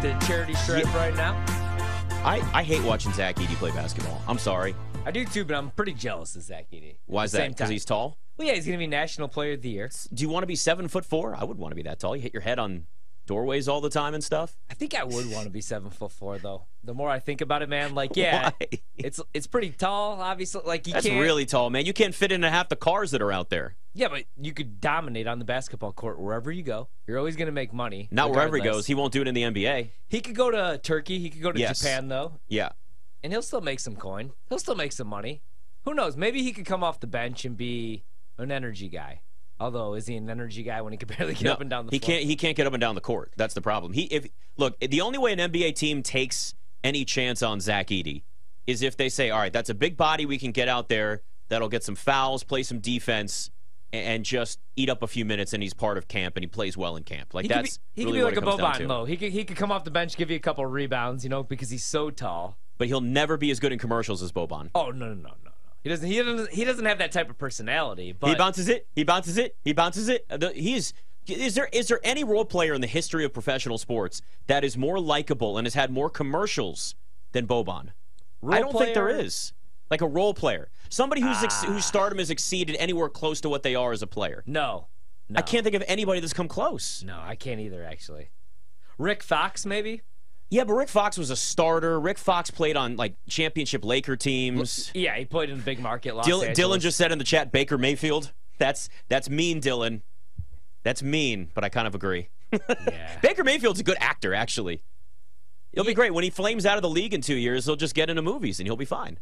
get the charity stripe right now. I, I hate watching Zach Edey play basketball. I'm sorry. I do too, but I'm pretty jealous of Zach Edey. Why is that? Because he's tall. Well, yeah, he's going to be National Player of the Year. Do you want to be seven foot four? I would want to be that tall. You hit your head on doorways all the time and stuff. I think I would want to be seven foot four though. The more I think about it, man, like yeah, Why? it's it's pretty tall. Obviously, like you That's can't. really tall, man. You can't fit into half the cars that are out there. Yeah, but you could dominate on the basketball court wherever you go. You're always going to make money. Not wherever he goes. He won't do it in the NBA. He could go to Turkey. He could go to Yes. Japan though, Yeah. and he'll still make some coin. He'll still make some money. Who knows? Maybe he could come off the bench and be an energy guy. Although, is he an energy guy when he can barely get No, up and down the court? he floor? can't. He can't get up and down the court. That's the problem. He if look the only way an NBA team takes any chance on Zach Edey is if they say, all right, that's a big body we can get out there that'll get some fouls, play some defense, and just eat up a few minutes, and he's part of camp and he plays well in camp. Like He could that's be, he really could be like a Boban though. He could he could come off the bench, give you a couple rebounds, you know, because he's so tall. But he'll never be as good in commercials as Boban. Oh no no no no. He doesn't he doesn't he doesn't have that type of personality. But he bounces it. He bounces it. He bounces it. He's. Is there is there any role player in the history of professional sports that is more likable and has had more commercials than Boban? I don't think there player? is. Like a role player, somebody who's ex- Ah. whose stardom has exceeded anywhere close to what they are as a player. no, no. I can't think of anybody that's come close. No, I can't either. Actually, Rick Fox maybe. Yeah, but Rick Fox was a starter. Rick Fox played on like championship Laker teams. Yeah, he played in the big market. Los Dylan, Dylan just said in the chat, Baker Mayfield. That's that's mean, Dylan. That's mean, but I kind of agree. Yeah. Baker Mayfield's a good actor, actually. He'll be great when he flames out of the league in two years. He'll just get into movies and he'll be fine.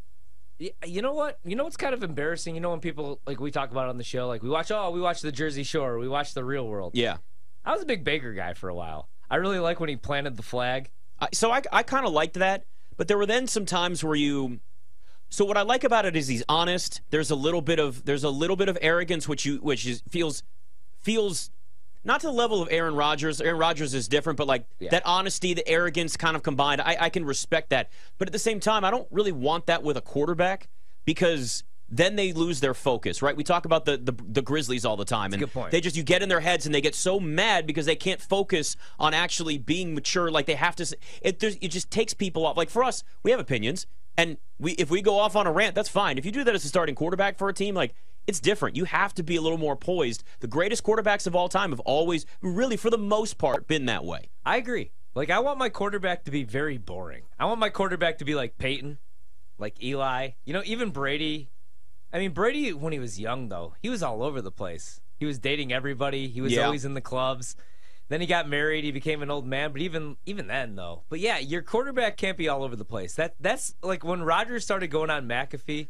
You know what? You know what's kind of embarrassing? You know when people like we talk about on the show, like we watch oh we watch the Jersey Shore, we watch the Real World. Yeah. I was a big Baker guy for a while. I really like when he planted the flag. I, so I, I kind of liked that, but there were then some times where you. So what I like about it is he's honest. There's a little bit of there's a little bit of arrogance, which you which is feels feels not to the level of Aaron Rodgers. Aaron Rodgers is different, but like Yeah. that honesty, the arrogance, kind of combined. I, I can respect that, but at the same time, I don't really want that with a quarterback because then they lose their focus, right? We talk about the the, the Grizzlies all the time, and good point. they just you get in their heads and they get so mad because they can't focus on actually being mature. Like they have to. It it just takes people off. Like for us, we have opinions, and we if we go off on a rant, that's fine. If you do that as a starting quarterback for a team, like it's different. You have to be a little more poised. The greatest quarterbacks of all time have always, really, for the most part, been that way. I agree. Like I want my quarterback to be very boring. I want my quarterback to be like Peyton, like Eli. You know, even Brady. I mean, Brady when he was young though, he was all over the place. He was dating everybody. He was Yeah. always in the clubs. Then he got married. He became an old man. But even even then though, but yeah, your quarterback can't be all over the place. That that's like when Rodgers started going on McAfee.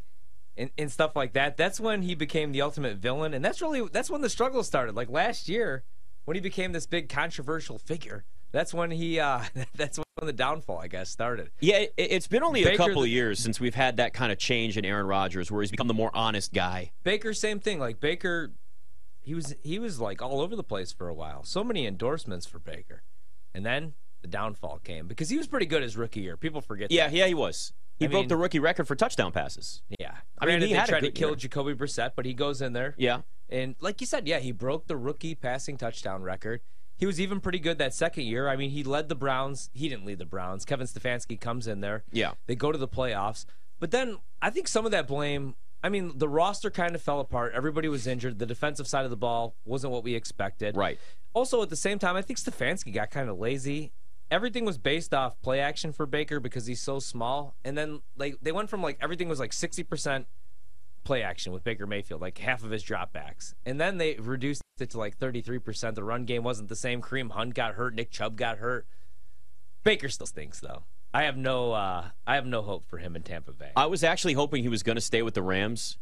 And, and stuff like that. That's when he became the ultimate villain, and that's really that's when the struggle started. Like last year, when he became this big controversial figure. That's when he. Uh, that's when the downfall, I guess, started. Yeah, it, it's been only a couple of years since we've had that kind of change in Aaron Rodgers, where he's become the more honest guy. Baker, same thing. Like Baker, he was he was like all over the place for a while. So many endorsements for Baker, and then the downfall came because he was pretty good his rookie year. People forget. Yeah, that. yeah, he was. He I broke mean- the rookie record for touchdown passes. yeah. I mean, Granted, he they had a tried to kill year. Jacoby Brissett, but he goes in there. Yeah. And like you said, yeah, he broke the rookie passing touchdown record. He was even pretty good that second year. I mean, he led the Browns. He didn't lead the Browns. Kevin Stefanski comes in there. Yeah. They go to the playoffs. But then I think some of that blame, I mean, the roster kind of fell apart. Everybody was injured. The defensive side of the ball wasn't what we expected. Right. Also, at the same time, I think Stefanski got kind of lazy. Everything was based off play action for Baker because he's so small. And then like they went from like everything was like 60% play action with Baker Mayfield, like half of his dropbacks. And then they reduced it to like 33%. The run game wasn't the same. Kareem Hunt got hurt, Nick Chubb got hurt. Baker still stinks though. I have no uh I have no hope for him in Tampa Bay. I was actually hoping he was going to stay with the Rams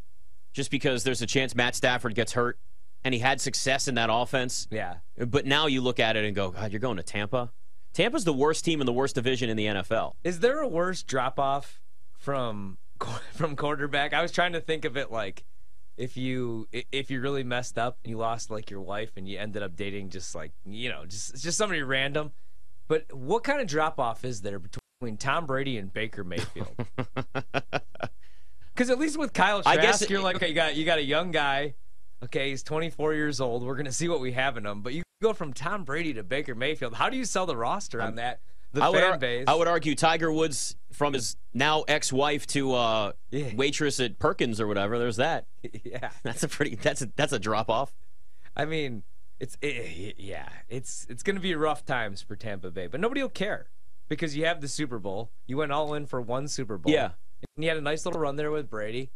just because there's a chance Matt Stafford gets hurt and he had success in that offense. yeah. But now you look at it and go, God, you're going to Tampa? Tampa's the worst team in the worst division in the NFL. Is there a worse drop off from from quarterback? I was trying to think of it like if you if you really messed up and you lost like your wife and you ended up dating just like you know just just somebody random. But what kind of drop off is there between Tom Brady and Baker Mayfield? Because at least with Kyle I guess it- you're like you got you got a young guy. Okay, he's 24 years old. We're gonna see what we have in him. But you go from Tom Brady to Baker Mayfield. How do you sell the roster on that the I would, fan ar- base. I would argue Tiger Woods from his now ex-wife to uh, Yeah. waitress at Perkins or whatever. There's that. yeah. That's a pretty. That's a that's a drop off. I mean, it's it, yeah, it's it's going to be rough times for Tampa Bay, but nobody will care because you have the Super Bowl. You went all in for one Super Bowl. Yeah. And you had a nice little run there with Brady.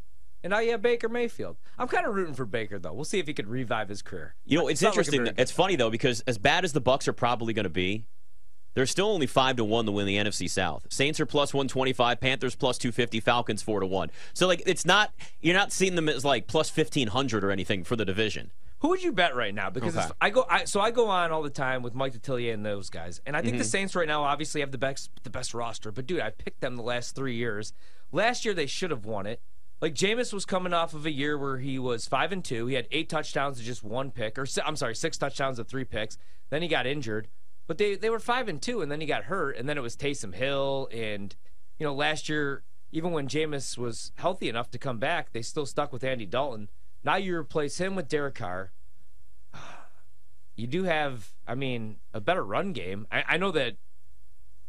And now you have Baker Mayfield. I'm kind of rooting for Baker though. We'll see if he could revive his career. You know, it's looking interesting. It's funny though because as bad as the Bucks are probably going to be, they're still only five to one to win the NFC South. Saints are plus one twenty five, Panthers plus two fifty, Falcons four to one. So like, it's not you're not seeing them as like plus fifteen hundred or anything for the division. Who would you bet right now? Because Okay. I go, I, so I go on all the time with Mike Detillier and those guys, and I think Mm-hmm. the Saints right now obviously have the best, the best roster. But dude, I picked them the last three years. Last year they should have won it. Like Jameis was coming off of a year where he was five and two. He had eight touchdowns to just one pick, or I'm sorry, six touchdowns to three picks. Then he got injured, but they they were five and two, and then he got hurt, and then it was Taysom Hill, and you know last year even when Jameis was healthy enough to come back, they still stuck with Andy Dalton. Now you replace him with Derek Carr you do have, I mean, a better run game. I, I know that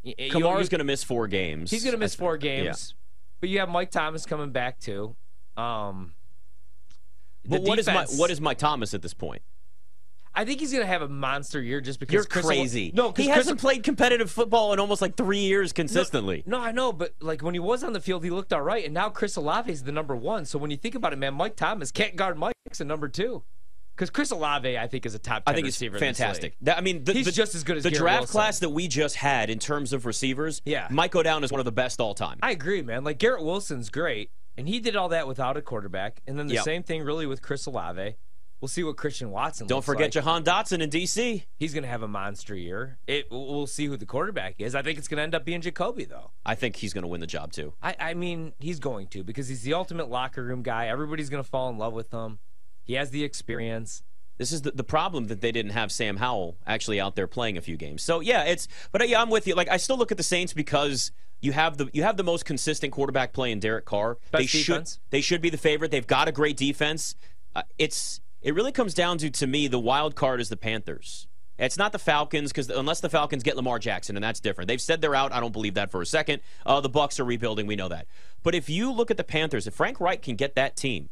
y- y- you- Kamara's going to miss four games. he's going to miss four games, but you have Mike Thomas coming back too. Um, But what is my defense- what is Mike Thomas at this point? I think he's going to have a monster year just because You're Chris crazy. No, 'cause he Chris- hasn't played competitive football in almost like three years consistently. No, I know, but like when he was on the field, he looked all right, and now Chris Olave is the number one. So when you think about it, man, Mike Thomas can't guard Mike's a number two, because Chris Olave, I think, is a top. 10 I think he's fantastic. That- I mean, the, He's the- just as good as the Garrett draft Wilson. class that we just had in terms of receivers. Yeah. might go down as one of the best all time. I agree, man. Like Garrett Wilson's great, and he did all that without a quarterback. And then the Yep. same thing really with Chris Olave. We'll see what Christian Watson. Don't forget like. Jahan Dotson in DC. He's going to have a monster year. It. We'll see who the quarterback is. I think it's going to end up being Jacoby, though. I think he's going to win the job too. I, I mean, he's going to because he's the ultimate locker room guy. Everybody's going to fall in love with him. He has the experience. This is the, the problem that they didn't have Sam Howell actually out there playing a few games. So yeah, it's but yeah, I'm with you. Like I still look at the Saints because you have the you have the most consistent quarterback play in Derek Carr. Best they should defense. they should be the favorite. They've got a great defense. Uh, it's it really comes down to to me the wild card is the Panthers. It's not the Falcons because unless the Falcons get Lamar Jackson, and that's different. They've said they're out. I don't believe that for a second. Uh, the Bucks are rebuilding. We know that. But if you look at the Panthers, if Frank Reich can get that team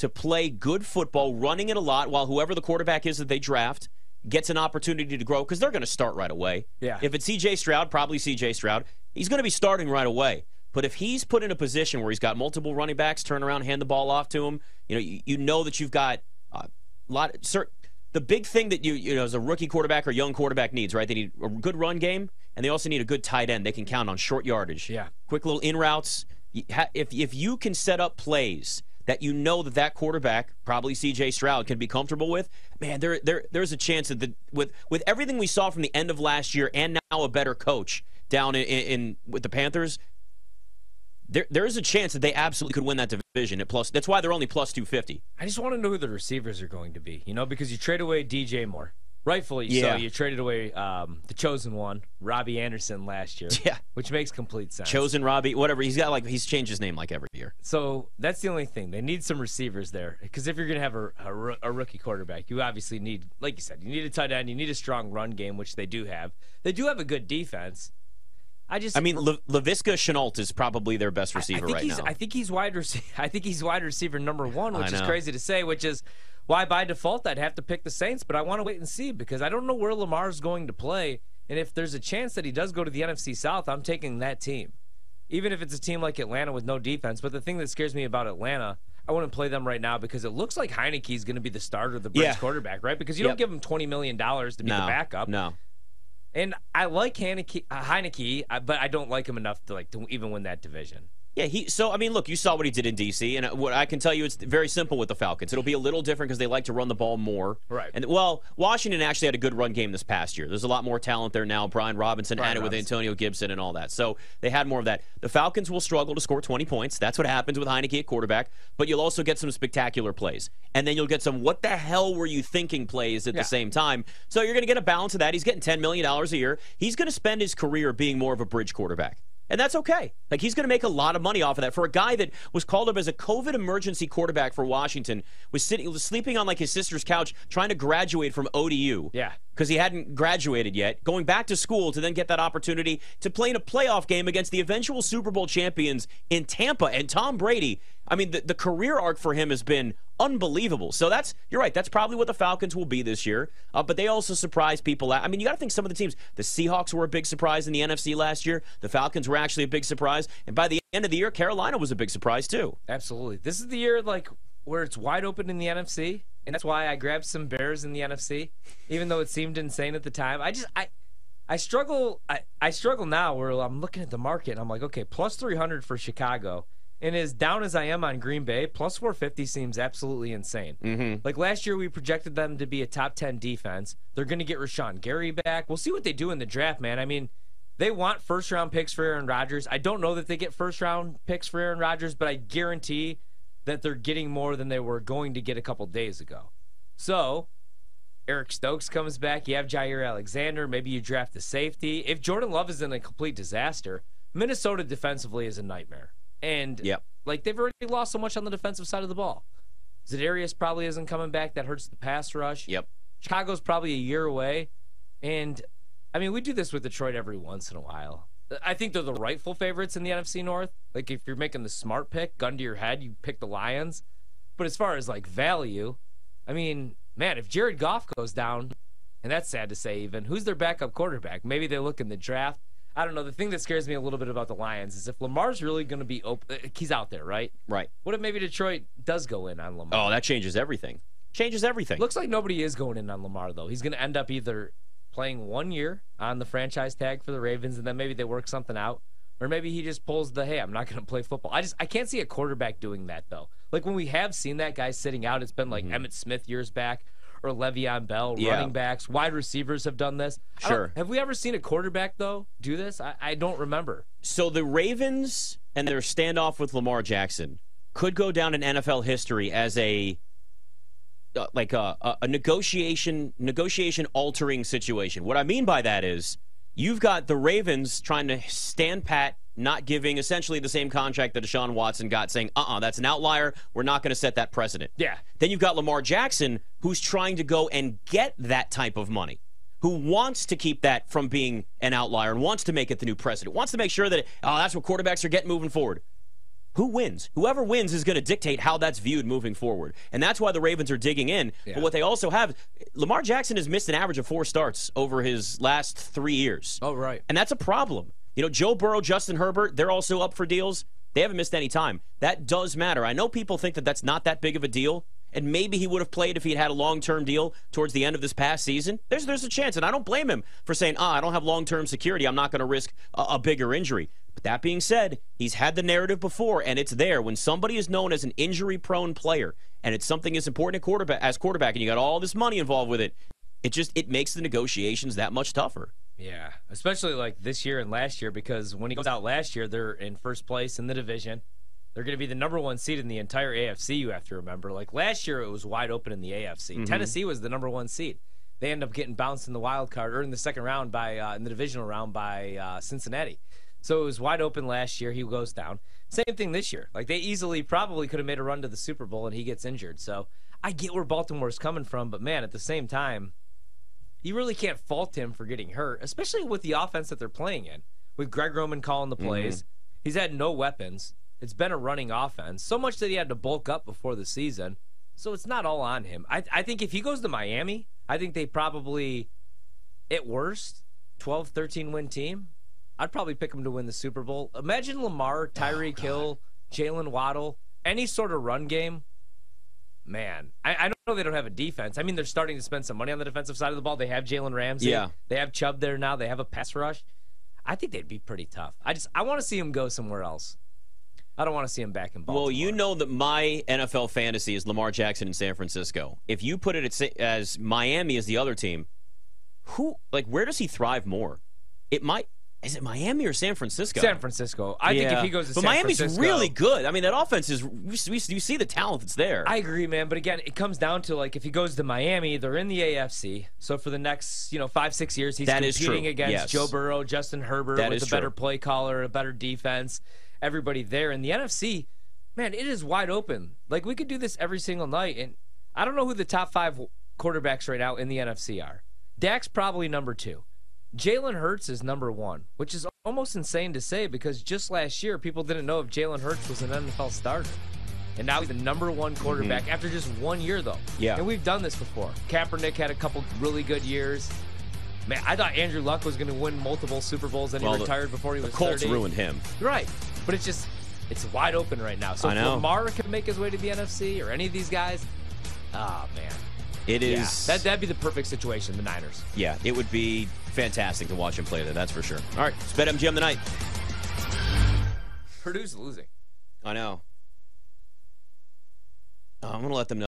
to play good football, running it a lot, while whoever the quarterback is that they draft gets an opportunity to grow because they're going to start right away. Yeah. If it's C.J. Stroud, probably C.J. Stroud. He's going to be starting right away. But if he's put in a position where he's got multiple running backs, turn around, hand the ball off to him, you know, you, you know that you've got a lot. Sir, the big thing that you you know as a rookie quarterback or young quarterback needs, right? They need a good run game, and they also need a good tight end. They can count on short yardage, Yeah. quick little in routes. If if you can set up plays that you know that that quarterback, probably C.J. Stroud, can be comfortable with, man, there there there's a chance that the, with with everything we saw from the end of last year and now a better coach down in, in, with the Panthers. There, there is a chance that they absolutely could win that division at plus. That's why they're only plus two fifty. I just want to know who the receivers are going to be. You know, because you trade away DJ Moore, rightfully Yeah. so. You traded away um, the chosen one, Robbie Anderson, last year. Yeah. which makes complete sense. Chosen Robbie, whatever. He's got like he's changed his name like every year. So that's the only thing. They need some receivers there. Because if you're going to have a, a, a rookie quarterback, you obviously need, like you said, you need a tight end. You need a strong run game, which they do have. They do have a good defense. I just, I mean, Le- Laviska Shenault is probably their best receiver I think right he's, now. I think he's wide receiver. I think he's wide receiver number one, which is crazy to say. Which is why by default I'd have to pick the Saints, but I want to wait and see because I don't know where Lamar's going to play, and if there's a chance that he does go to the NFC South, I'm taking that team, even if it's a team like Atlanta with no defense. But the thing that scares me about Atlanta. I wouldn't play them right now because it looks like Heinicke is going to be the starter, of the bridge Yeah. quarterback, right? Because you Yep. don't give him twenty million dollars to be no, the backup. No, And I like Heinicke, uh, Heinicke, uh, but I don't like him enough to like to even win that division. Yeah, he. So I mean, look, you saw what he did in DC, and uh, what I can tell you, it's very simple with the Falcons. It'll be a little different because they like to run the ball more. Right. And well, Washington actually had a good run game this past year. There's a lot more talent there now. Brian Robinson Brian had it with Antonio Gibson and all that, so they had more of that. The Falcons will struggle to score 20 points. That's what happens with Heinicke at quarterback. But you'll also get some spectacular plays, and then you'll get some "What the hell were you thinking?" plays at Yeah. the same time. So you're going to get a balance of that. He's getting 10 million dollars a year. He's going to spend his career being more of a bridge quarterback. And that's okay. Like he's going to make a lot of money off of that for a guy that was called up as a COVID emergency quarterback for Washington, was sitting, was sleeping on like his sister's couch, trying to graduate from ODU. Yeah. Because he hadn't graduated yet, going back to school to then get that opportunity to play in a playoff game against the eventual Super Bowl champions in Tampa and Tom Brady. I mean, the, the career arc for him has been unbelievable. So that's you're right. That's probably what the Falcons will be this year. Uh, but they also surprise people. I mean, you got to think some of the teams. The Seahawks were a big surprise in the NFC last year. The Falcons were actually a big surprise, and by the end of the year, Carolina was a big surprise too. Absolutely. This is the year like where it's wide open in the NFC, and that's why I grabbed some Bears in the NFC, even though it seemed insane at the time. I just I. I struggle. I, I struggle now where I'm looking at the market and I'm like, okay, plus 300 for Chicago. And as down as I am on Green Bay, plus 450 seems absolutely insane. Mm-hmm. Like last year, we projected them to be a top 10 defense. They're going to get Rashan Gary back. We'll see what they do in the draft, man. I mean, they want first round picks for Aaron Rodgers. I don't know that they get first round picks for Aaron Rodgers, but I guarantee that they're getting more than they were going to get a couple days ago. So, Eric Stokes comes back. You have Jaire Alexander. Maybe you draft the safety. If Jordan Love is in a complete disaster, Minnesota defensively is a nightmare. And Yep. like they've already lost so much on the defensive side of the ball. Za'Darius probably isn't coming back. That hurts the pass rush. Yep. Chicago's probably a year away. And I mean, we do this with Detroit every once in a while. I think they're the rightful favorites in the NFC North. Like if you're making the smart pick, gun to your head, you pick the Lions. But as far as like value, I mean, man, if Jared Goff goes down, and that's sad to say even, who's their backup quarterback? Maybe they look in the draft. I don't know. The thing that scares me a little bit about the Lions is if Lamar's really going to be open, uh, he's out there, right? Right. What if maybe Detroit does go in on Lamar? Oh, that changes everything. Changes everything. Looks like nobody is going in on Lamar though. He's going to end up either playing one year on the franchise tag for the Ravens, and then maybe they work something out, or maybe he just pulls the hey, I'm not going to play football. I just I can't see a quarterback doing that though. Like when we have seen that guy sitting out, it's been like mm-hmm. Emmitt Smith years back. Or Le'Veon Bell, Yeah. running backs, wide receivers have done this. Sure. Have we ever seen a quarterback though do this? I, I don't remember. So the Ravens and their standoff with Lamar Jackson could go down in NFL history as a uh, like a, a, a negotiation negotiation altering situation. What I mean by that is you've got the Ravens trying to stand pat, not giving essentially the same contract that Deshaun Watson got, saying, "Uh-uh, that's an outlier. We're not going to set that precedent." Yeah. Then you've got Lamar Jackson, who's trying to go and get that type of money, who wants to keep that from being an outlier and wants to make it the new precedent, wants to make sure that, oh, that's what quarterbacks are getting moving forward. Who wins? Whoever wins is going to dictate how that's viewed moving forward. And that's why the Ravens are digging in. Yeah. But what they also have, Lamar Jackson has missed an average of four starts over his last three years. Oh right. And that's a problem. You know, Joe Burrow, Justin Herbert, they're also up for deals. They haven't missed any time. That does matter. I know people think that that's not that big of a deal, and maybe he would have played if he had had a long-term deal towards the end of this past season. There's there's a chance, and I don't blame him for saying, "Ah, I don't have long-term security. I'm not going to risk a, a bigger injury." But that being said, he's had the narrative before, and it's there. When somebody is known as an injury-prone player, and it's something as important quarterback, as quarterback, and you got all this money involved with it, it just it makes the negotiations that much tougher. Yeah, especially like this year and last year because when he goes out last year, they're in first place in the division. They're going to be the number one seed in the entire AFC. You have to remember. Like last year, it was wide open in the AFC. Tennessee was the number one seed. They end up getting bounced in the wild card or in the second round by uh, in the divisional round by uh, Cincinnati. So it was wide open last year. He goes down. Same thing this year. Like they easily probably could have made a run to the Super Bowl and he gets injured. So I get where Baltimore's coming from, but man, at the same time, you really can't fault him for getting hurt, especially with the offense that they're playing in. With Greg Roman calling the plays, mm-hmm. he's had no weapons. It's been a running offense, so much that he had to bulk up before the season. So it's not all on him. I, I think if he goes to Miami, I think they probably, at worst, 12, 13 win team. I'd probably pick him to win the Super Bowl. Imagine Lamar, oh, Tyreek Hill, Jaylen Waddle, any sort of run game. Man, I, I don't know they don't have a defense. I mean, they're starting to spend some money on the defensive side of the ball. They have Jalen Ramsey. Yeah. They have Chubb there now. They have a pass rush. I think they'd be pretty tough. I just I want to see him go somewhere else. I don't want to see him back in Baltimore. Well, you know that my NFL fantasy is Lamar Jackson in San Francisco. If you put it at, as Miami as the other team, who like where does he thrive more? It might Is it Miami or San Francisco? San Francisco. I think if he goes to but San Miami's Francisco, really good. I mean, that offense is. We, we, you see the talent that's there. I agree, man. But again, it comes down to like if he goes to Miami, they're in the AFC. So for the next, you know, five six years, he's That competing against Yes. Joe Burrow, Justin Herbert That with a better true. play caller, a better defense, everybody there. In the NFC, man, it is wide open. Like we could do this every single night, and I don't know who the top five quarterbacks right now in the NFC are. Dak's probably number two. Jalen Hurts is number one, which is almost insane to say because just last year people didn't know if Jalen Hurts was an NFL starter. And now he's the number one quarterback after just one year, though. Mm-hmm. Yeah. And we've done this before. Kaepernick had a couple really good years. Man, I thought Andrew Luck was going to win multiple Super Bowls, and Well, he the- retired before he was. the Colts 30. ruined him. Right. But it's just, it's wide open right now. So I if know. Lamar can make his way to the NFC or any of these guys, ah, man. It Yeah. is. That, that'd be the perfect situation, the Niners. yeah, it would be fantastic to watch him play there. That's for sure. All right, it's BetMGM tonight. Purdue's losing. I know. I'm gonna let them know.